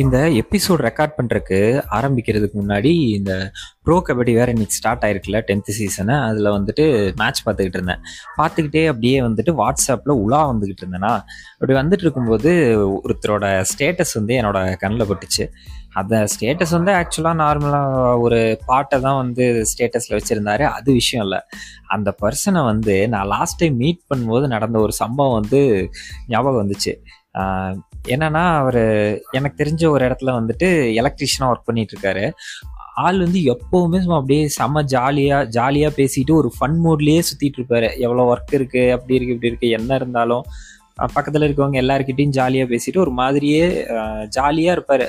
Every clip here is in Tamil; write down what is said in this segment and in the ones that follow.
இந்த எபிசோட் ரெக்கார்ட் பண்ணுறக்கு ஆரம்பிக்கிறதுக்கு முன்னாடி இந்த ப்ரோ கபடி வேற இன்னைக்கு ஸ்டார்ட் ஆயிருக்குல்ல டென்த்து சீசனு அதில் வந்துட்டு மேட்ச் பார்த்துக்கிட்டு இருந்தேன். பார்த்துக்கிட்டே அப்படியே வந்துட்டு வாட்ஸ்அப்பில் உலா வந்துக்கிட்டு இருந்தேன்னா அப்படி வந்துட்டு இருக்கும்போது ஒருத்தரோட ஸ்டேட்டஸ் வந்து என்னோட கண்ணில் பட்டுச்சு. அந்த ஸ்டேட்டஸ் வந்து ஆக்சுவலாக நார்மலாக ஒரு பாட்டை தான் வந்து ஸ்டேட்டஸில் வச்சுருந்தாரு. அது விஷயம் இல்லை. அந்த பர்சனை வந்து நான் லாஸ்ட் டைம் மீட் பண்ணும்போது நடந்த ஒரு சம்பவம் வந்து ஞாபகம் வந்துச்சு. என்னன்னா அவர் எனக்கு தெரிஞ்ச ஒரு இடத்துல வந்துட்டு எலக்ட்ரிஷியனாக ஒர்க் பண்ணிட்டு இருக்காரு ஆள் வந்து எப்போவுமே சும்மா அப்படியே செம்ம ஜாலியாக ஜாலியாக பேசிட்டு ஒரு ஃபன் மூட்லேயே சுற்றிட்டு இருப்பாரு எவ்வளோ ஒர்க் இருக்குது அப்படி இருக்குது இப்படி இருக்குது என்ன இருந்தாலும். பக்கத்தில் இருக்கவங்க எல்லாருக்கிட்டையும் ஜாலியாக பேசிட்டு ஒரு மாதிரியே ஜாலியாக இருப்பார்.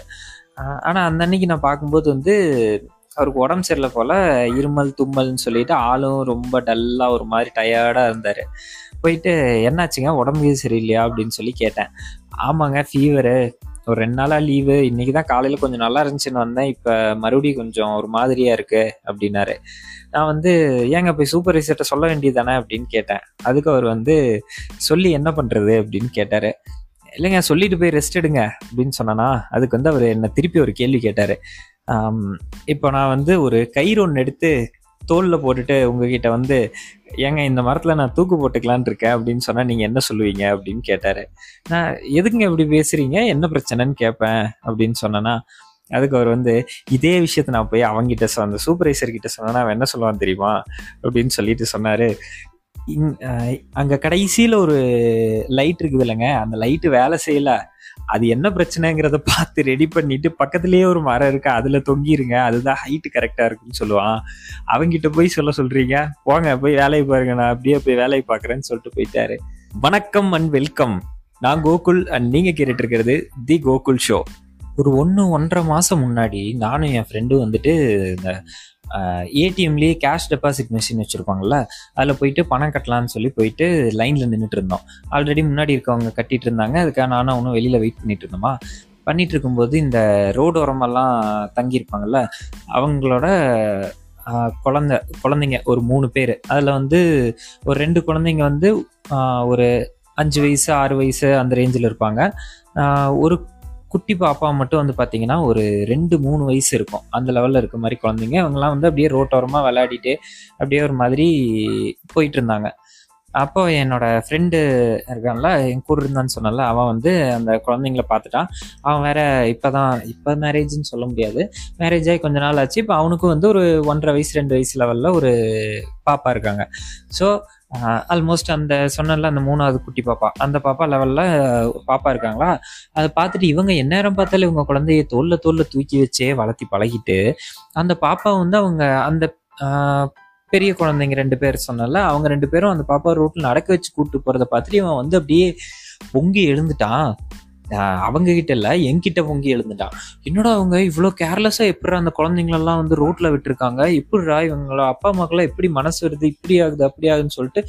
ஆனால் அந்த அன்னைக்கு நான் பார்க்கும்போது வந்து அவருக்கு உடம்பு சரியில்லை போல் இருமல் தும்மல்னு சொல்லிட்டு ஆளும் ரொம்ப டல்லாக ஒரு மாதிரி டயர்டாக இருந்தார். போயிட்டு என்னாச்சுங்க? உடம்பு சரியில்லையா? அப்படின்னு சொல்லி கேட்டேன். ஆமாங்க ஃபீவரு ஒரு ரெண்டு நாளாக லீவு இன்னைக்கு தான் காலையில் கொஞ்சம் நல்லா இருந்துச்சுன்னு வந்தேன். இப்போ மறுபடியும் கொஞ்சம் ஒரு மாதிரியாக இருக்குது அப்படின்னாரு. நான் வந்து ஏங்க போய் சூப்பர்வைசர்கிட்ட சொல்ல வேண்டியது தானே அப்படின்னு கேட்டேன். அதுக்கு அவர் வந்து சொல்லி என்ன பண்ணுறது அப்படின்னு கேட்டார். இல்லைங்க சொல்லிட்டு போய் ரெஸ்ட் எடுங்க அப்படின்னு சொன்னானா அதுக்கு வந்து அவர் என்னை திருப்பி ஒரு கேள்வி கேட்டார். இப்போ நான் வந்து ஒரு கயிறு ஒன்று எடுத்து தோலில் போட்டுட்டு உங்ககிட்ட வந்து ஏங்க இந்த மரத்தில் நான் தூக்கு போட்டுக்கலான் இருக்கேன் அப்படின்னு சொன்னால் நீங்கள் என்ன சொல்லுவீங்க அப்படின்னு கேட்டார். நான் எதுக்குங்க இப்படி பேசுகிறீங்க என்ன பிரச்சனைன்னு கேட்பேன் அப்படின்னு சொன்னேன்னா அதுக்கு அவர் வந்து இதே விஷயத்த நான் போய் அவங்ககிட்ட சொ அந்த சூப்பர்வைசர் கிட்ட சொன்னா அவன் என்ன சொல்லுவான் தெரியுமா? அப்படின்னு சொல்லிட்டு சொன்னாரு. அங்கே கடைசியில் ஒரு லைட் இருக்குது இல்லைங்க அந்த லைட்டு வேலை செய்யல. அது என்ன பிரச்சனைங்கிறத பார்த்து ரெடி பண்ணிட்டு பக்கத்துலேயே ஒரு மரம் இருக்கு அதில் தொங்கிருங்க அதுதான் ஹைட்டு கரெக்டாக இருக்குன்னு சொல்லுவான். அவங்கிட்ட போய் சொல்ல சொல்றீங்க? போங்க போய் வேலையை பாருங்க நான் அப்படியே போய் வேலையை பார்க்குறேன்னு சொல்லிட்டு போயிட்டாரு. வணக்கம் அண்ட் வெல்கம் நான் கோகுல் அண்ட் நீங்கள் கேட்டுட்டு இருக்கிறது தி கோகுல் ஷோ ஒரு ஒன்று ஒன்றரை மாதம் முன்னாடி நானும் என் ஃப்ரெண்டும் வந்துட்டு இந்த ஏடிஎம்லேயே கேஷ் டெபாசிட் மிஷின் வச்சுருப்பாங்கல்ல அதில் போயிட்டு பணம் கட்டலான்னு சொல்லி போயிட்டு லைனில் நின்றுட்டு இருந்தோம். ஆல்ரெடி முன்னாடி இருக்கவங்க கட்டிட்டு இருந்தாங்க அதுக்காக நானும் அவனும் வெளியில் வெயிட் பண்ணிட்டு இருந்தோமா? பண்ணிட்டு இருக்கும்போது இந்த ரோடோரமெல்லாம் தங்கியிருப்பாங்கல்ல அவங்களோட குழந்த குழந்தைங்க ஒரு மூணு பேர். அதில் வந்து ஒரு ரெண்டு குழந்தைங்க வந்து ஒரு அஞ்சு வயசு ஆறு வயசு அந்த ரேஞ்சில் இருப்பாங்க. ஒரு குட்டி பாப்பா மட்டும் வந்து பார்த்தீங்கன்னா ஒரு ரெண்டு மூணு வயசு இருக்கும். அந்த லெவலில் இருக்க மாதிரி குழந்தைங்க. அவங்கலாம் வந்து அப்படியே ரோட்டோரமாக விளையாடிட்டு அப்படியே ஒரு மாதிரி போயிட்டு இருந்தாங்க. அப்போ என்னோட ஃப்ரெண்டு இருக்கான்ல என் கூட இருந்தான்னு சொன்னால அவன் வந்து அந்த குழந்தைங்கள பார்த்துட்டான். அவன் வேற இப்போதான் இப்போ மேரேஜ்னு சொல்ல முடியாது. மேரேஜ் ஆகி கொஞ்ச நாள் ஆச்சு. இப்போ அவனுக்கும் வந்து ஒரு ஒன்றரை வயசு ரெண்டு வயசு லெவலில் ஒரு பாப்பா இருக்காங்க. ஸோ ஆல்மோஸ்ட் அந்த சொன்னல அந்த மூணாவது குட்டி பாப்பா. அந்த பாப்பா லெவலில் பாப்பா இருக்காங்களா? அதை பார்த்துட்டு இவங்க எந்நேரம் பார்த்தாலும் இவங்க குழந்தைய தோல்ல தோல்ல தூக்கி வச்சே வளர்த்தி பழகிட்டு அந்த பாப்பா வந்து அவங்க அந்த பெரிய குழந்தைங்க ரெண்டு பேர் சொன்னல அவங்க ரெண்டு பேரும் அந்த பாப்பா ரோட்டில் நடக்க வச்சு கூப்பிட்டு போகிறத பார்த்துட்டு இவன் வந்து அப்படியே பொங்கி எழுந்துட்டான். அவங்க கிட்ட இல்லை என்கிட்ட பொங்கி எழுந்துட்டான். என்னடா அவங்க இவ்வளோ கேர்லெஸ்ஸாக எப்படி அந்த குழந்தைங்களெல்லாம் வந்து ரோட்டில் விட்டுருக்காங்க? எப்படிடா இவங்கள அப்பா அம்மாக்கெல்லாம் எப்படி மனசு வருது இப்படி ஆகுது அப்படி ஆகுதுன்னு சொல்லிட்டு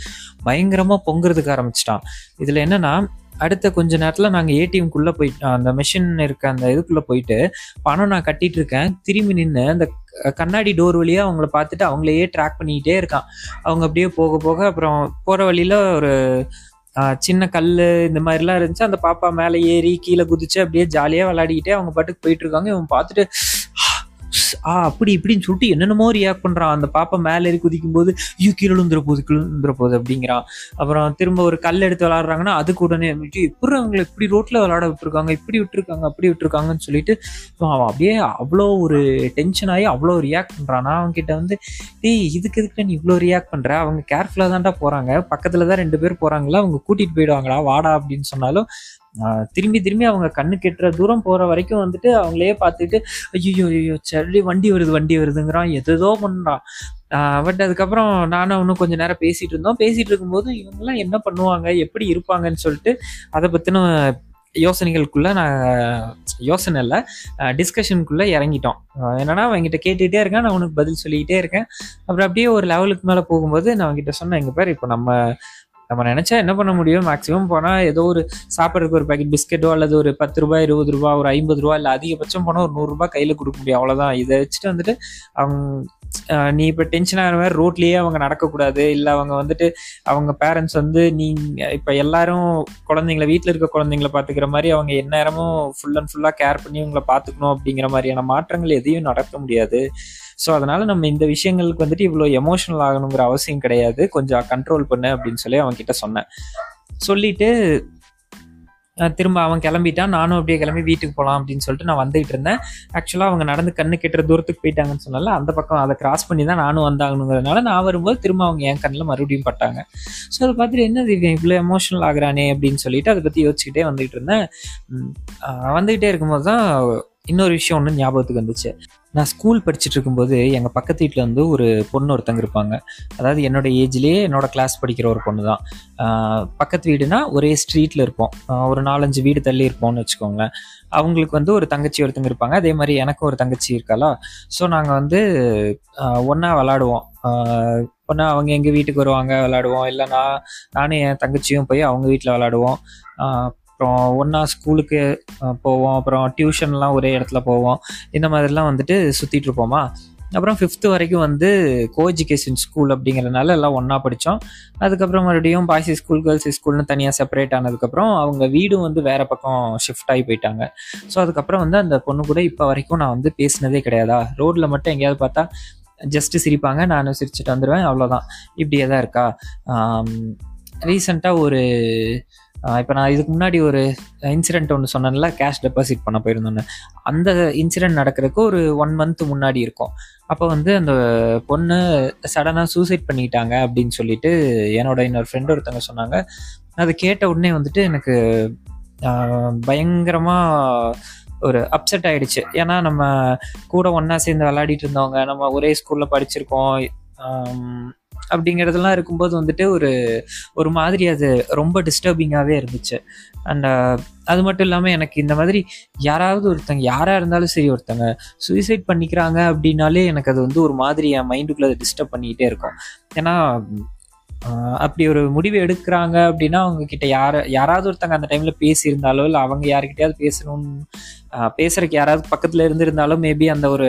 பயங்கரமாக பொங்குறதுக்கு ஆரம்பிச்சிட்டான். இதில் என்னன்னா அடுத்த கொஞ்ச நேரத்தில் நாங்கள் ஏடிஎம்குள்ளே போயிட்டு அந்த மிஷின் இருக்க அந்த இதுக்குள்ளே போயிட்டு பணம் நான் கட்டிட்டு இருக்கேன். திரும்பி நின்று அந்த கண்ணாடி டோர் வழியாக அவங்கள பார்த்துட்டு அவங்களையே ட்ராக் பண்ணிக்கிட்டே இருக்கான். அவங்க அப்படியே போக போக அப்புறம் போகிற வழியில் ஒரு சின்ன கல் இந்த மாதிரிலாம் இருந்துச்சு. அந்த பாப்பா மேலே ஏறி கீழே குதிச்சு அப்படியே ஜாலியாக விளையாடிக்கிட்டே அவங்க பாட்டுக்கு போயிட்டு இருக்காங்க. இவன் பார்த்துட்டு ஆ அப்படி இப்படின்னு சொல்லிட்டு என்னென்னமோ ரியாக்ட் பண்ணுறான் அந்த பாப்பா மேலே ஏறி குதிக்கும் போது ஐயோ கீழே விழுந்துற போகுது கீழே போகுது அப்படிங்கிறான். அப்புறம் திரும்ப ஒரு கல் எடுத்து விளாட்றாங்கன்னா அதுக்கு உடனே இப்படி அவங்களை இப்படி ரோட்டில் விளாட விட்டுருக்காங்க இப்படி விட்டுருக்காங்க அப்படி விட்டுருக்காங்கன்னு சொல்லிட்டு அவன் அப்படியே அவ்வளோ ஒரு டென்ஷன் ஆகி அவ்வளோ ரியாக்ட் பண்ணுறான் நான் கிட்ட வந்து டேய் இதுக்கு எதுக்கு நீ இவ்வளோ ரியாக்ட் பண்ணுற அவங்க கேர்ஃபுல்லாக தான்டா போகிறாங்க பக்கத்தில் தான் ரெண்டு பேர் போகிறாங்களா அவங்க கூட்டிகிட்டு போயிடுவாங்களா வாடா அப்படின்னு சொன்னாலும் திரும்பி திரும்பி அவங்க கண்ணு கெட்டுற தூரம் போகிற வரைக்கும் வந்துட்டு அவங்களே பார்த்துட்டு ஐயோ ஐயோ சரி வண்டி வருது வண்டி வருதுங்கிறான். எதோ பண்ணுறான் பட் அதுக்கப்புறம் நானும் இன்னும் கொஞ்ச நேரம் பேசிகிட்டு இருந்தோம். பேசிகிட்டு இருக்கும்போது இவங்கெல்லாம் என்ன பண்ணுவாங்க எப்படி இருப்பாங்கன்னு சொல்லிட்டு அதை பற்றின யோசனைகளுக்குள்ளே நான் யோசனை இல்லை டிஸ்கஷனுக்குள்ளே இறங்கிட்டோம். என்னன்னா அவங்ககிட்ட கேட்டுகிட்டே இருக்கேன். நான் உனக்கு பதில் சொல்லிக்கிட்டே இருக்கேன். அப்புறம் அப்படியே ஒரு லெவலுக்கு மேலே போகும்போது நான் அவங்ககிட்ட சொன்னேன் எங்கள் பேர் இப்போ நம்ம நம்ம நினச்சா என்ன பண்ண முடியும்? மேக்ஸிமம் போனால் ஏதோ ஒரு சாப்பிட்றதுக்கு ஒரு பேக்கெட் பிஸ்கெட்டோ அல்லது ஒரு பத்து ரூபாய் இருபது ரூபா ஒரு ஐம்பது ரூபா இல்லை அதிகபட்சம் போனால் ஒரு நூறுரூபா கையில் கொடுக்க முடியும். அவ்வளோதான் இதை வச்சுட்டு வந்துட்டு அவங்க நீ இப்போ டென்ஷன் ஆகிற மாதிரி ரோட்லேயே அவங்க நடக்கக்கூடாது. இல்லை அவங்க வந்துட்டு அவங்க பேரண்ட்ஸ் வந்து நீங்கள் இப்போ எல்லாரும் குழந்தைங்கள வீட்டில் இருக்க குழந்தைங்கள பார்த்துக்கிற மாதிரி அவங்க எந்நேரமும் ஃபுல் அண்ட் ஃபுல்லாக கேர் பண்ணி உங்களை பார்த்துக்கணும் அப்படிங்கிற மாதிரியான மாற்றங்கள் எதையும் நடத்த முடியாது. ஸோ அதனால நம்ம இந்த விஷயங்களுக்கு வந்துட்டு இவ்வளோ எமோஷனல் ஆகணுங்கிற அவசியம் கிடையாது. கொஞ்சம் கண்ட்ரோல் பண்ணு அப்படின்னு சொல்லி அவங்க கிட்ட சொன்னேன். சொல்லிட்டு திரும்ப அவன் கிளம்பிட்டான். நானும் அப்படியே கிளம்பி வீட்டுக்கு போகலாம் அப்படின்னு சொல்லிட்டு நான் வந்துகிட்டு இருந்தேன். ஆக்சுவலாக அவங்க நடந்து கண்ணு கெட்டுற தூரத்துக்கு போயிட்டாங்கன்னு சொன்னால அந்த பக்கம் அதை கிராஸ் பண்ணி தான் நானும் வந்தாகணுங்கிறதுனால நான் வரும்போது திரும்ப அவங்க என் கண்ணில் மறுபடியும் பட்டாங்க. ஸோ அதை பார்த்துட்டு என்னது இவன் இவ்வளோ எமோஷனல் ஆகுறானே அப்படின்னு சொல்லிட்டு அதை பற்றி யோசிச்சுக்கிட்டே வந்துகிட்டு இருந்தேன். வந்துக்கிட்டே வந்துகிட்டே இருக்கும்போது தான் இன்னொரு விஷயம் ஒன்று ஞாபகத்துக்கு வந்துச்சு. நான் ஸ்கூல் படிச்சுட்டு இருக்கும்போது எங்கள் பக்கத்து வீட்டில் வந்து ஒரு பொண்ணு ஒருத்தங்க இருப்பாங்க. அதாவது என்னோட ஏஜ்லேயே என்னோட கிளாஸ் படிக்கிற ஒரு பொண்ணு தான் பக்கத்து வீடுனா ஒரே ஸ்ட்ரீட்டில் இருப்போம். ஒரு நாலஞ்சு வீடு தள்ளி இருப்போம்னு வச்சுக்கோங்களேன். அவங்களுக்கு வந்து ஒரு தங்கச்சி ஒருத்தங்க இருப்பாங்க. அதே மாதிரி எனக்கும் ஒரு தங்கச்சி இருக்காளா? ஸோ நாங்கள் வந்து ஒன்றா விளாடுவோம். ஒன்றா அவங்க எங்கள் வீட்டுக்கு வருவாங்க விளாடுவோம். இல்லைனா நானும் என் தங்கச்சியும் போய் அவங்க வீட்டில் விளாடுவோம். அப்புறம் ஒன்றா ஸ்கூலுக்கு போவோம். அப்புறம் டியூஷன்லாம் ஒரே இடத்துல போவோம். இந்த மாதிரிலாம் வந்துட்டு சுற்றிட்டு இருப்போமா? அப்புறம் ஃபிஃப்த்து வரைக்கும் வந்து கோ எஜுகேஷன் ஸ்கூல் அப்படிங்கிறதுனால எல்லாம் ஒன்றா படித்தோம் அதுக்கப்புறம் மறுபடியும் பாய்ஸ் ஸ்கூல் கேர்ள்ஸ் ஸ்கூல்னு தனியாக செப்பரேட் ஆனதுக்கப்புறம் அவங்க வீடும் வந்து வேறு பக்கம் ஷிஃப்ட் ஆகி போயிட்டாங்க. ஸோ அதுக்கப்புறம் வந்து அந்த பொண்ணு கூட இப்போ வரைக்கும் நான் வந்து பேசினதே கிடையாதா? ரோட்டில் மட்டும் எங்கேயாவது பார்த்தா ஜஸ்ட் சிரிப்பாங்க. நானும் சிரிச்சுட்டு வந்துடுவேன் அவ்வளோதான் இப்படியே தான் இருக்கா ரீசண்டாக ஒரு இப்போ நான் இதுக்கு முன்னாடி ஒரு இன்சிடென்ட் ஒன்று சொன்னேன்ல கேஷ் டெபாசிட் பண்ண போயிருந்தோன்னு. அந்த இன்சிடென்ட் நடக்கிறதுக்கு ஒரு ஒன் மந்த் முன்னாடி இருக்கும். அப்போ வந்து அந்த பொண்ணு சடனாக சூசைட் பண்ணிக்கிட்டாங்க அப்படின்னு சொல்லிட்டு என்னோட இன்னொரு ஃப்ரெண்டு ஒருத்தவங்க சொன்னாங்க. அது கேட்ட உடனே வந்துட்டு எனக்கு பயங்கரமாக ஒரு அப்செட் ஆயிடுச்சு. ஏன்னா நம்ம கூட ஒன்றா சேர்ந்து விளையாடிட்டு இருந்தவங்க நம்ம ஒரே ஸ்கூலில் படிச்சிருக்கோம். அப்படிங்கிறதெல்லாம் இருக்கும்போது வந்துட்டு ஒரு ஒரு மாதிரி அது ரொம்ப டிஸ்டர்பிங்காகவே இருந்துச்சு. அண்ட் uh, அது மட்டும் இல்லாமல் எனக்கு இந்த மாதிரி யாராவது ஒருத்தங்க யாராக இருந்தாலும் சரி ஒருத்தங்க சுயசைட் பண்ணிக்கிறாங்க அப்படின்னாலே எனக்கு அது வந்து ஒரு மாதிரி என் மைண்டுக்குள்ளே டிஸ்டர்ப் பண்ணிக்கிட்டே இருக்கும். ஏன்னா அப்படி ஒரு முடிவு எடுக்கிறாங்க அப்படின்னா அவங்க கிட்ட யார யாராவது ஒருத்தங்க அந்த டைம்ல பேசியிருந்தாலோ இல்லை அவங்க யாருக்கிட்டயாவது பேசணும்னு பேசுறதுக்கு யாராவது பக்கத்துல இருந்திருந்தாலும் மேபி அந்த ஒரு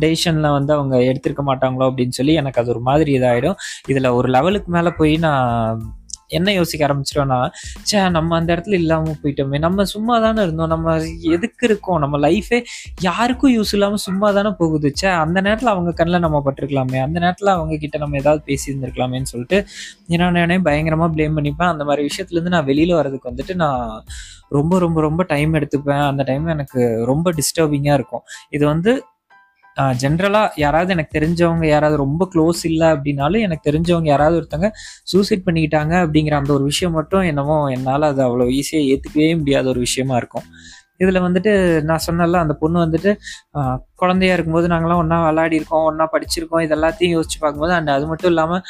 டெசிஷனில் வந்து அவங்க எடுத்திருக்க மாட்டாங்களோ அப்படின்னு சொல்லி எனக்கு அது ஒரு மாதிரி இதாகிடும் இதில் ஒரு லெவலுக்கு மேலே போய் நான் என்ன யோசிக்க ஆரம்பிச்சிட்டோம்னா ச்சே நம்ம அந்த இடத்துல இல்லாமல் போயிட்டோமே. நம்ம சும்மா தானே இருந்தோம். நம்ம எதுக்கு இருக்கோம்? நம்ம லைஃபே யாருக்கும் யூஸ் இல்லாமல் சும்மா தானே போகுது. சே அந்த நேரத்தில் அவங்க கண்ணில் நம்ம பட்டிருக்கலாமே. அந்த நேரத்தில் அவங்க கிட்ட நம்ம ஏதாவது பேசியிருந்துருக்கலாமேன்னு சொல்லிட்டு ஏன்னா நானே ப்ளேம் பண்ணிப்பேன். அந்த மாதிரி விஷயத்துலேருந்து நான் வெளியில் வர்றதுக்கு வந்துட்டு நான் ரொம்ப ரொம்ப ரொம்ப டைம் எடுத்துப்பேன். அந்த டைம் எனக்கு ரொம்ப டிஸ்டர்பிங்காக இருக்கும். இது வந்து ஜென்ரலாக யாராவது எனக்கு தெரிஞ்சவங்க யாராவது ரொம்ப க்ளோஸ் இல்லை அப்படின்னாலும் எனக்கு தெரிஞ்சவங்க யாராவது ஒருத்தங்க சூசைட் பண்ணிக்கிட்டாங்க அப்படிங்கிற அந்த ஒரு விஷயம் மட்டும் என்னமோ என்னால் அது அவ்வளோ ஈஸியாக ஏற்றுக்கவே முடியாத ஒரு விஷயமா இருக்கும். இதில் வந்துட்டு நான் சொன்னல அந்த பொண்ணு வந்துட்டு குழந்தையா இருக்கும்போது நாங்களாம் ஒன்றா விளையாடி இருக்கோம் ஒன்றா படிச்சிருக்கோம் இது எல்லாத்தையும் யோசிச்சு பார்க்கும்போது அண்ட் அது மட்டும் இல்லாமல்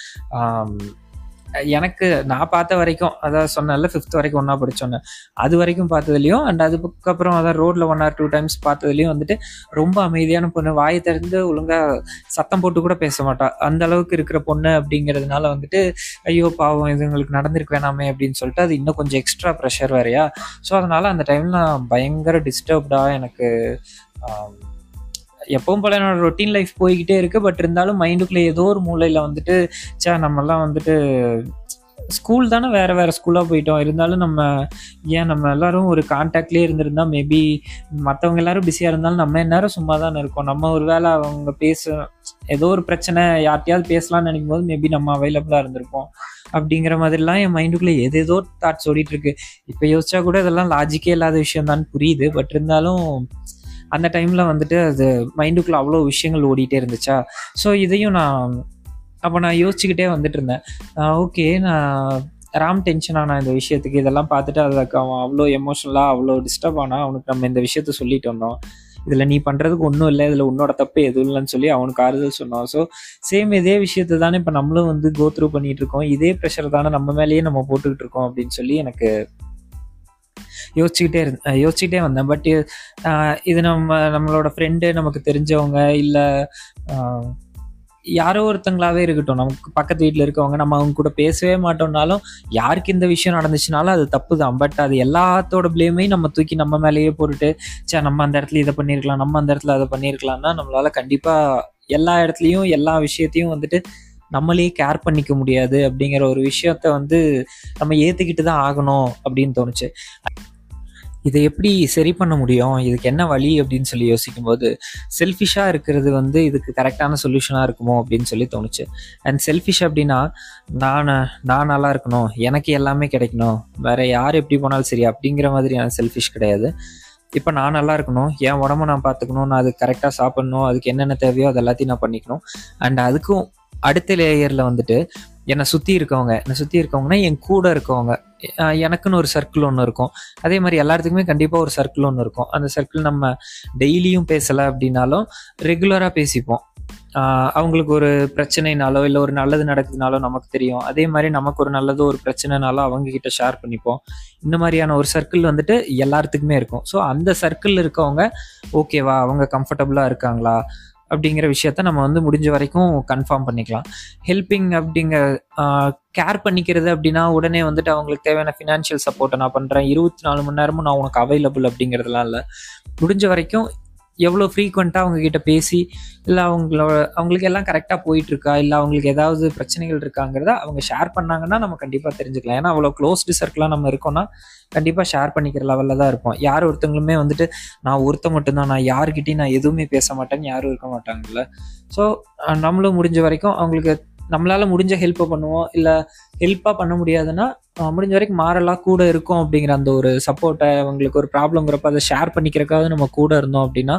எனக்கு நான் பார்த்த வரைக்கும் அதாவது சொன்னேன்ல ஃபிஃப்த் வரைக்கும் ஒன்றா படித்தோன்னே அது வரைக்கும் பார்த்ததுலையும் அண்ட் அதுக்கப்புறம் அதான் ரோட்டில் ஒன் ஆர் டூ டைம்ஸ் பார்த்ததுலையும் வந்துட்டு ரொம்ப அமைதியான பொண்ணு வாயை திறந்து ஒழுங்காக சத்தம் போட்டு கூட பேச மாட்டா. அந்த அளவுக்கு இருக்கிற பொண்ணு அப்படிங்கிறதுனால வந்துட்டு ஐயோ பாவம் இது உங்களுக்கு நடந்திருக்கு வேணாமே அப்படின்னு சொல்லிட்டு அது இன்னும் கொஞ்சம் எக்ஸ்ட்ரா ப்ரெஷர் வேறையா? ஸோ அதனால் அந்த டைமில் நான் பயங்கர டிஸ்டர்ப்டாக எனக்கு எப்பவும் போல என்னோட ரொட்டீன் லைஃப் போய்கிட்டே இருக்கு. பட் இருந்தாலும் மைண்டுக்குள்ளே ஏதோ ஒரு மூலையில வந்துட்டு சே நம்மெல்லாம் வந்துட்டு ஸ்கூல் தானே வேற வேற ஸ்கூலாக போயிட்டோம். இருந்தாலும் நம்ம ஏன் நம்ம எல்லாரும் ஒரு கான்டாக்ட்லேயே இருந்திருந்தா மேபி மற்றவங்க எல்லாரும் பிஸியாக இருந்தாலும் நம்ம எந்நேரம் சும்மா தானே இருக்கோம். நம்ம ஒரு வேளை அவங்க பேச ஏதோ ஒரு பிரச்சனை யார்ட்டையாவது பேசலாம்னு நினைக்கும் போது மேபி நம்ம அவைலபிளாக இருந்திருப்போம். அப்படிங்கிற மாதிரிலாம் என் மைண்டுக்குள்ளே ஏதேதோ தாட்ஸ் ஓடிட்டு இருக்கு. இப்போ யோசிச்சா கூட இதெல்லாம் லாஜிக்கே இல்லாத விஷயம் தான் புரியுது. பட் இருந்தாலும் அந்த டைமில் வந்துட்டு அது மைண்டுக்குள்ளே அவ்வளோ விஷயங்கள் ஓடிட்டே இருந்துச்சா? ஸோ இதையும் நான் அப்போ நான் யோசிச்சுக்கிட்டே வந்துட்டு இருந்தேன். ஓகே நான் ராம் டென்ஷன் ஆனா இந்த விஷயத்துக்கு இதெல்லாம் பார்த்துட்டு அதுக்கு அவன் அவ்வளோ எமோஷனலாக அவ்வளோ டிஸ்டர்ப் ஆனால் அவனுக்கு நம்ம இந்த விஷயத்த சொல்லிட்டு வந்தோம். இதில் நீ பண்ணுறதுக்கு ஒன்றும் இல்லை இதில் உன்னோட தப்பு எதுவும் இல்லைன்னு சொல்லி அவனுக்கு ஆறுதல் சொன்னோம். ஸோ சேம் இதே விஷயத்தை தானே இப்போ நம்மளும் வந்து கோத்ரூ பண்ணிகிட்டு இருக்கோம். இதே ப்ரெஷர் தானே நம்ம மேலேயே நம்ம போட்டுக்கிட்டு இருக்கோம் அப்படின்னு சொல்லி எனக்கு யோசிச்சுக்கிட்டே இருந்த யோசிச்சுக்கிட்டே வந்தேன். பட் இது நம்ம நம்மளோட ஃப்ரெண்டு நமக்கு தெரிஞ்சவங்க இல்லை யாரோ ஒருத்தங்களாவே இருக்கட்டும். நமக்கு பக்கத்து வீட்டில் இருக்கவங்க நம்ம அவங்க கூட பேசவே மாட்டோம்னாலும் யாருக்கு இந்த விஷயம் நடந்துச்சுனாலும் அது தப்பு தான் பட் அது எல்லாத்தோட பிளேமையும் நம்ம தூக்கி நம்ம மேலேயே போட்டுட்டு சே நம்ம அந்த இடத்துல இதை பண்ணியிருக்கலாம் நம்ம அந்த இடத்துல அதை பண்ணியிருக்கலாம்னா நம்மளால கண்டிப்பாக எல்லா இடத்துலையும் எல்லா விஷயத்தையும் வந்துட்டு நம்மளே கேர் பண்ணிக்க முடியாது. அப்படிங்கிற ஒரு விஷயத்த வந்து நம்ம ஏற்றுக்கிட்டு தான் ஆகணும் அப்படின்னு தோணுச்சு. இதை எப்படி சரி பண்ண முடியும்? இதுக்கு என்ன வழி அப்படின்னு சொல்லி யோசிக்கும்போது செல்ஃபிஷாக இருக்கிறது வந்து இதுக்கு கரெக்டான சொல்யூஷனாக இருக்குமோ அப்படின்னு சொல்லி தோணுச்சு. அண்ட் செல்ஃபிஷ் அப்படின்னா நான் நான் நல்லா இருக்கணும் எனக்கு எல்லாமே கிடைக்கணும் வேற யார் எப்படி போனாலும் சரி அப்படிங்கிற மாதிரியான செல்ஃபிஷ் கிடையாது. இப்போ நான் நல்லா இருக்கணும் என் உடம்ப நான் பார்த்துக்கணும் நான் அது கரெக்டாக சாப்பிடணும் அதுக்கு என்னென்ன தேவையோ அது எல்லாத்தையும் நான் பண்ணிக்கணும். அண்ட் அதுக்கும் அடுத்த லேயரில் வந்துட்டு என்னை சுற்றி இருக்கவங்க என்னை சுற்றி இருக்கவங்கன்னா என் கூட இருக்கவங்க எனக்குன்னு ஒரு சர்க்கிள் ஒன்று இருக்கும். அதே மாதிரி எல்லாத்துக்குமே கண்டிப்பாக ஒரு சர்க்கிள் ஒன்று இருக்கும். அந்த சர்க்கிள் நம்ம டெய்லியும் பேசலை அப்படின்னாலும் ரெகுலராக பேசிப்போம். அவங்களுக்கு ஒரு பிரச்சனைனாலோ இல்லை ஒரு நல்லது நடக்குதுனாலோ நமக்கு தெரியும். அதே மாதிரி நமக்கு ஒரு நல்லது ஒரு பிரச்சனைனாலோ அவங்க கிட்ட ஷேர் பண்ணிப்போம். இந்த மாதிரியான ஒரு சர்க்கிள் வந்துட்டு எல்லாத்துக்குமே இருக்கும். ஸோ அந்த சர்க்கிள் இருக்கவங்க ஓகேவா அவங்க கம்ஃபர்டபுளாக இருக்காங்களா? அப்படிங்கிற விஷயத்த நம்ம வந்து முடிஞ்ச வரைக்கும் கன்ஃபார்ம் பண்ணிக்கலாம். ஹெல்பிங் அப்படிங்கிற கேர் பண்ணிக்கிறது அப்படின்னா உடனே வந்துட்டு அவங்களுக்கு தேவையான ஃபினான்ஷியல் சப்போர்ட்டை நான் பண்ணுறேன் இருபத்தி நாலு மணி நேரமும் நான் உனக்கு அவைலபிள் அப்படிங்கிறதுலாம் இல்லை. முடிஞ்ச வரைக்கும் எவ்வளோ ஃப்ரீக்வெண்ட்டாக அவங்கக்கிட்ட பேசி இல்லை அவங்களோட அவங்களுக்கு எல்லாம் கரெக்டாக போயிட்டுருக்கா இல்லை அவங்களுக்கு ஏதாவது பிரச்சனைகள் இருக்காங்கிறத அவங்க ஷேர் பண்ணாங்கன்னா நம்ம கண்டிப்பாக தெரிஞ்சுக்கலாம். ஏன்னா அவ்வளோ க்ளோஸ்டு சர்க்கிளாக நம்ம இருக்கோம்னா கண்டிப்பாக ஷேர் பண்ணிக்கிற லெவலில் தான் இருப்போம். யார் ஒருத்தவங்களுமே வந்துட்டு நான் ஒருத்த மட்டும்தான் நான் யார்கிட்டையும் நான் எதுவுமே பேச மாட்டேன்னு யாரும் இருக்க மாட்டாங்கல்ல. ஸோ நம்மளும் முடிஞ்ச வரைக்கும் அவங்களுக்கு நம்மளால் முடிஞ்ச ஹெல்ப்பை பண்ணுவோம். இல்லை ஹெல்ப்பாக பண்ண முடியாதுன்னா முடிஞ்ச வரைக்கும் மாறலாம் கூட இருக்கும் அப்படிங்கிற அந்த ஒரு சப்போர்ட்டை அவங்களுக்கு ஒரு ப்ராப்ளம்ங்கிறப்ப அதை ஷேர் பண்ணிக்கிறக்காவது நம்ம கூட இருந்தோம் அப்படின்னா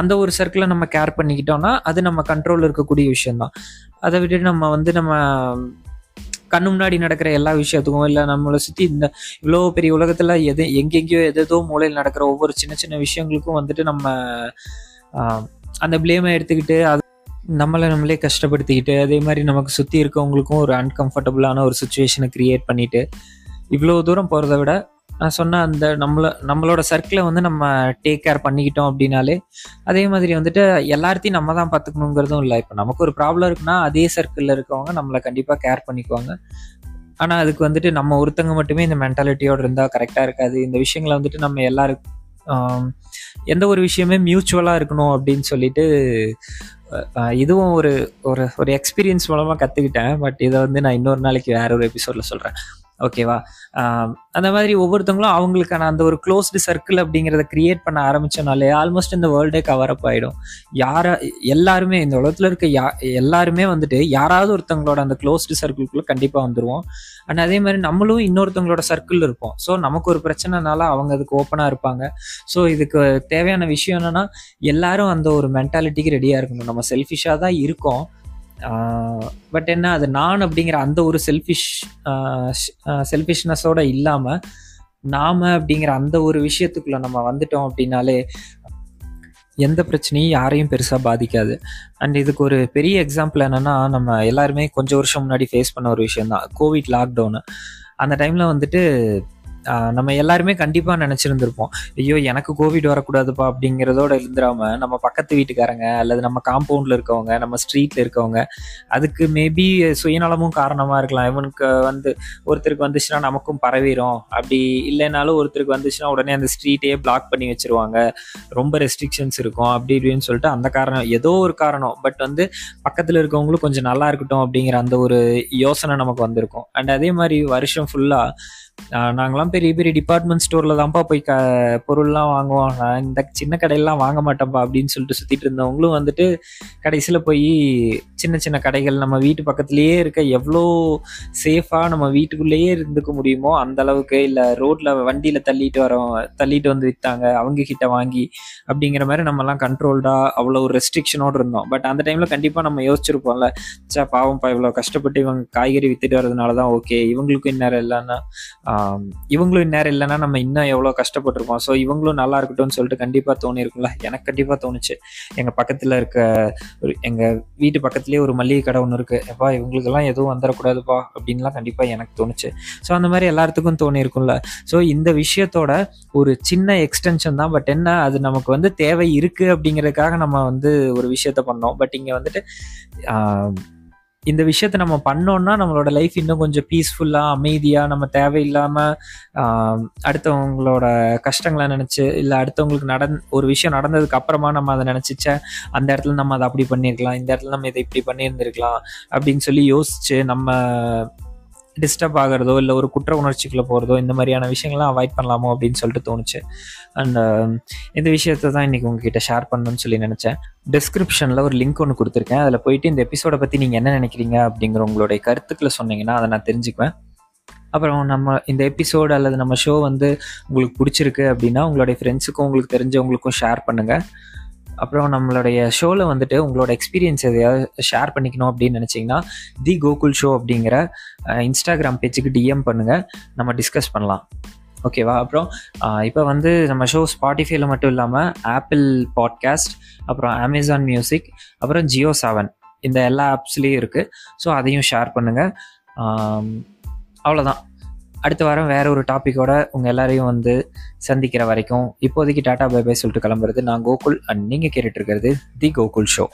அந்த ஒரு சர்க்கிளை நம்ம கேர் பண்ணிக்கிட்டோம்னா அது நம்ம கண்ட்ரோலில் இருக்கக்கூடிய விஷயம்தான். அதை விட்டுட்டு நம்ம வந்து நம்ம கண்ணு முன்னாடி நடக்கிற எல்லா விஷயத்துக்கும் இல்லை நம்மளை சுற்றி இந்த இவ்வளோ பெரிய உலகத்தில் எது எங்கெங்கேயோ எதேதோ மூலையில் நடக்கிற ஒவ்வொரு சின்ன சின்ன விஷயங்களுக்கும் வந்துட்டு நம்ம அந்த பிளேமை எடுத்துக்கிட்டு அது நம்மளை நம்மளே கஷ்டப்படுத்திக்கிட்டு அதே மாதிரி நமக்கு சுற்றி இருக்கவங்களுக்கும் ஒரு அன்கம்ஃபர்டபுளான ஒரு சுச்சுவேஷனை கிரியேட் பண்ணிட்டு இவ்வளோ தூரம் போகிறத விட நான் சொன்ன அந்த நம்மள நம்மளோட சர்க்கிளை வந்து நம்ம டேக் கேர் பண்ணிக்கிட்டோம் அப்படின்னாலே அதே மாதிரி வந்துட்டு எல்லாத்தையும் நம்ம தான் பார்த்துக்கணுங்கிறதும் இல்லை. இப்போ நமக்கு ஒரு ப்ராப்ளம் இருக்குன்னா அதே சர்க்கிளில் இருக்கவங்க நம்மளை கண்டிப்பாக கேர் பண்ணிக்குவாங்க. ஆனால் அதுக்கு வந்துட்டு நம்ம ஒருத்தங்க மட்டுமே இந்த மென்டாலிட்டியோடு இருந்தால் கரெக்டாக இருக்காது. இந்த விஷயங்களை வந்துட்டு நம்ம எல்லாருக்கும் எந்த ஒரு விஷயமே மியூச்சுவலாக இருக்கணும் அப்படின்னு சொல்லிட்டு இதுவும் ஒரு ஒரு ஒரு எக்ஸ்பீரியன்ஸ் மூலமாக கற்றுக்கிட்டேன் பட் இதை வந்து நான் இன்னொரு நாளைக்கு வேற ஒரு எபிசோடில் சொல்கிறேன் ஓகேவா? அந்த மாதிரி ஒவ்வொருத்தவங்களும் அவங்களுக்கான அந்த ஒரு க்ளோஸ்டு சர்க்கிள் அப்படிங்கிறத கிரியேட் பண்ண ஆரம்பிச்சோனாலே ஆல்மோஸ்ட் இந்த வேர்ல்டே கவர் அப் ஆகிடும் யார எல்லாருமே இந்த உலகத்தில் இருக்க யா எல்லாருமே வந்துட்டு யாராவது ஒருத்தவங்களோட அந்த க்ளோஸ்டு சர்க்கிள்குள்ளே கண்டிப்பாக வந்துடுவோம் அண்ட் அதே மாதிரி நம்மளும் இன்னொருத்தவங்களோட சர்க்கிள் இருப்போம். ஸோ நமக்கு ஒரு பிரச்சனைனால அவங்க அதுக்கு ஓப்பனாக இருப்பாங்க. ஸோ இதுக்கு தேவையான விஷயம் என்னன்னா எல்லாரும் அந்த ஒரு மென்டாலிட்டிக்கு ரெடியாக இருக்கணும். நம்ம செல்ஃபிஷாக தான் இருக்கோம். பட் என்ன அது நான் அப்படிங்கிற அந்த ஒரு செல்ஃபிஷ் செல்ஃபிஷ்னஸோட இல்லாமல் நாம அப்படிங்கிற அந்த ஒரு விஷயத்துக்குள்ள நம்ம வந்துட்டோம் அப்படின்னாலே எந்த பிரச்சனையும் யாரையும் பெருசாக பாதிக்காது. அண்ட் இதுக்கு ஒரு பெரிய எக்ஸாம்பிள் என்னன்னா நம்ம எல்லாருமே கொஞ்சம் வருஷம் முன்னாடி ஃபேஸ் பண்ண ஒரு விஷயம் தான் கோவிட் லாக்டவுனு அந்த டைமில் வந்துட்டு நம்ம எல்லாருமே கண்டிப்பாக நினச்சிருந்துருப்போம். ஐயோ எனக்கு கோவிட் வரக்கூடாதுப்பா அப்படிங்கிறதோட இருந்துடாம நம்ம பக்கத்து வீட்டுக்காரங்க அல்லது நம்ம காம்பவுண்டில் இருக்கவங்க நம்ம ஸ்ட்ரீட்டில் இருக்கவங்க அதுக்கு மேபி சுயநலமும் காரணமாக இருக்கலாம். இவனுக்கு வந்து ஒருத்தருக்கு வந்துச்சுன்னா நமக்கும் பரவிடும் அப்படி இல்லைனாலும் ஒருத்தருக்கு வந்துச்சுன்னா உடனே அந்த ஸ்ட்ரீட்டையே பிளாக் பண்ணி வச்சிருவாங்க. ரொம்ப ரெஸ்ட்ரிக்ஷன்ஸ் இருக்கும். அப்படி இப்படின்னு சொல்லிட்டு அந்த காரணம் ஏதோ ஒரு காரணம். பட் வந்து பக்கத்தில் இருக்கவங்களும் கொஞ்சம் நல்லா இருக்கட்டும் அப்படிங்கிற அந்த ஒரு யோசனை நமக்கு வந்திருக்கும். அண்ட் அதே மாதிரி வருஷம் ஃபுல்லாக நாங்களாம் பெரிய பெரிய டிபார்ட்மெண்ட் ஸ்டோரில் தான்ப்பா போய் க பொருள்லாம் வாங்குவோம். நான் இந்த சின்ன கடையெல்லாம் வாங்க மாட்டேன்ப்பா அப்படின்னு சொல்லிட்டு சுற்றிட்டு இருந்தவங்களும் வந்துட்டு கடைசியில் போய் சின்ன சின்ன கடைகள் நம்ம வீட்டு பக்கத்துலேயே இருக்க எவ்வளோ சேஃபாக நம்ம வீட்டுக்குள்ளேயே இருந்துக்க முடியுமோ அந்த அளவுக்கு இல்லை ரோட்டில் வண்டியில் தள்ளிட்டு வரோம் தள்ளிட்டு வந்து விற்றாங்க அவங்க கிட்ட வாங்கி அப்படிங்கிற மாதிரி நம்மலாம் கண்ட்ரோல்டாக அவ்வளோ ஒரு ரெஸ்ட்ரிக்ஷனோடு இருந்தோம். பட் அந்த டைமில் கண்டிப்பாக நம்ம யோசிச்சிருப்போம்ல சா பாவம்ப்பா இவ்வளோ கஷ்டப்பட்டு இவங்க காய்கறி வித்துட்டு வரதுனால தான் ஓகே இவங்களுக்கும் இந்நேரம் இல்லைன்னா இவங்களும் இந்நேரம் இல்லைன்னா நம்ம இன்னும் எவ்வளோ கஷ்டப்பட்டிருக்கோம் ஸோ இவங்களும் நல்லா இருக்கட்டும்னு சொல்லிட்டு கண்டிப்பாக தோணிருக்கும்ல. எனக்கு கண்டிப்பாக தோணுச்சு. எங்கள் பக்கத்தில் இருக்க ஒரு எங்கள் வீட்டு பக்கத்துலேயே ஒரு மளிகை கடை ஒன்று இருக்குது எப்பா இவங்களுக்கெல்லாம் எதுவும் வந்துடக்கூடாதுப்பா அப்படின்லாம் கண்டிப்பாக எனக்கு தோணுச்சு. ஸோ அந்த மாதிரி எல்லாத்துக்கும் தோணியிருக்கும்ல ஸோ இந்த விஷயத்தோட ஒரு சின்ன எக்ஸ்டென்ஷன் தான். பட் என்ன அது நமக்கு வந்து தேவை இருக்குது அப்படிங்கிறதுக்காக நம்ம வந்து ஒரு விஷயத்த பண்ணோம். பட் இங்கே வந்துட்டு இந்த விஷயத்த நம்ம பண்ணோம்னா நம்மளோட லைஃப் இன்னும் கொஞ்சம் பீஸ்ஃபுல்லாக அமைதியாக நம்ம தேவையில்லாமல் அடுத்தவங்களோட கஷ்டங்களை நினச்சி இல்லை அடுத்தவங்களுக்கு நடந் ஒரு விஷயம் நடந்ததுக்கு அப்புறமா நம்ம அதை நினச்சிச்ச அந்த இடத்துல நம்ம அதை அப்படி பண்ணியிருக்கலாம் இந்த இடத்துல நம்ம இதை இப்படி பண்ணியிருந்திருக்கலாம் அப்படின்னு சொல்லி யோசிச்சு நம்ம டிஸ்டர்ப் ஆகிறதோ இல்லை ஒரு குற்ற உணர்ச்சிக்குள்ளே போகிறதோ இந்த மாதிரியான விஷயங்கள்லாம் அவாய்ட் பண்ணலாமோ அப்படின்னு சொல்லிட்டு தோணுச்சு. அண்ட் um, இந்த விஷயத்தை தான் இன்றைக்கி உங்ககிட்ட ஷேர் பண்ணணும்னு சொல்லி நினச்சேன். டிஸ்கிரிப்ஷனில் ஒரு லிங்க் ஒன்று கொடுத்துருக்கேன். அதில் போயிட்டு இந்த எபிசோடை பற்றி நீங்கள் என்ன நினைக்கிறீங்க அப்படிங்கிற உங்களுடைய கருத்துக்களை சொன்னீங்கன்னா அதை நான் தெரிஞ்சுக்குவேன். அப்புறம் நம்ம இந்த எபிசோடு அல்லது நம்ம ஷோ வந்து உங்களுக்கு பிடிச்சிருக்கு அப்படின்னா உங்களுடைய ஃப்ரெண்ட்ஸுக்கும் உங்களுக்கு தெரிஞ்சவங்களுக்கும் ஷேர் பண்ணுங்கள் அப்புறம் நம்மளுடைய ஷோவில் வந்துட்டு உங்களோட எக்ஸ்பீரியன்ஸ் எதையாவது ஷேர் பண்ணிக்கணும் அப்படின்னு நினச்சிங்கன்னா தி கோகுல் ஷோ அப்படிங்கிற இன்ஸ்டாகிராம் பேஜுக்கு டிஎம் பண்ணுங்கள் நம்ம டிஸ்கஸ் பண்ணலாம். ஓகேவா அப்புறம் இப்போ வந்து நம்ம ஷோ ஸ்பாட்டிஃபைல மட்டும் இல்லாமல் ஆப்பிள் பாட்காஸ்ட் அப்புறம் அமேசான் மியூசிக் அப்புறம் ஜியோ செவன் இந்த எல்லா ஆப்ஸ்லேயும் இருக்குது ஸோ அதையும் ஷேர் பண்ணுங்கள் அவ்வளோதான் அடுத்த வாரம் வேற ஒரு டாப்பிக்கோட உங்கள் எல்லாரையும் வந்து சந்திக்கிற வரைக்கும் இப்போதைக்கு டாடா பை பை சொல்லிட்டு கிளம்புறது நான் கோகுல் அண்ட் நீங்கள் கேட்டுட்டு இருக்கிறது தி கோகுல் ஷோ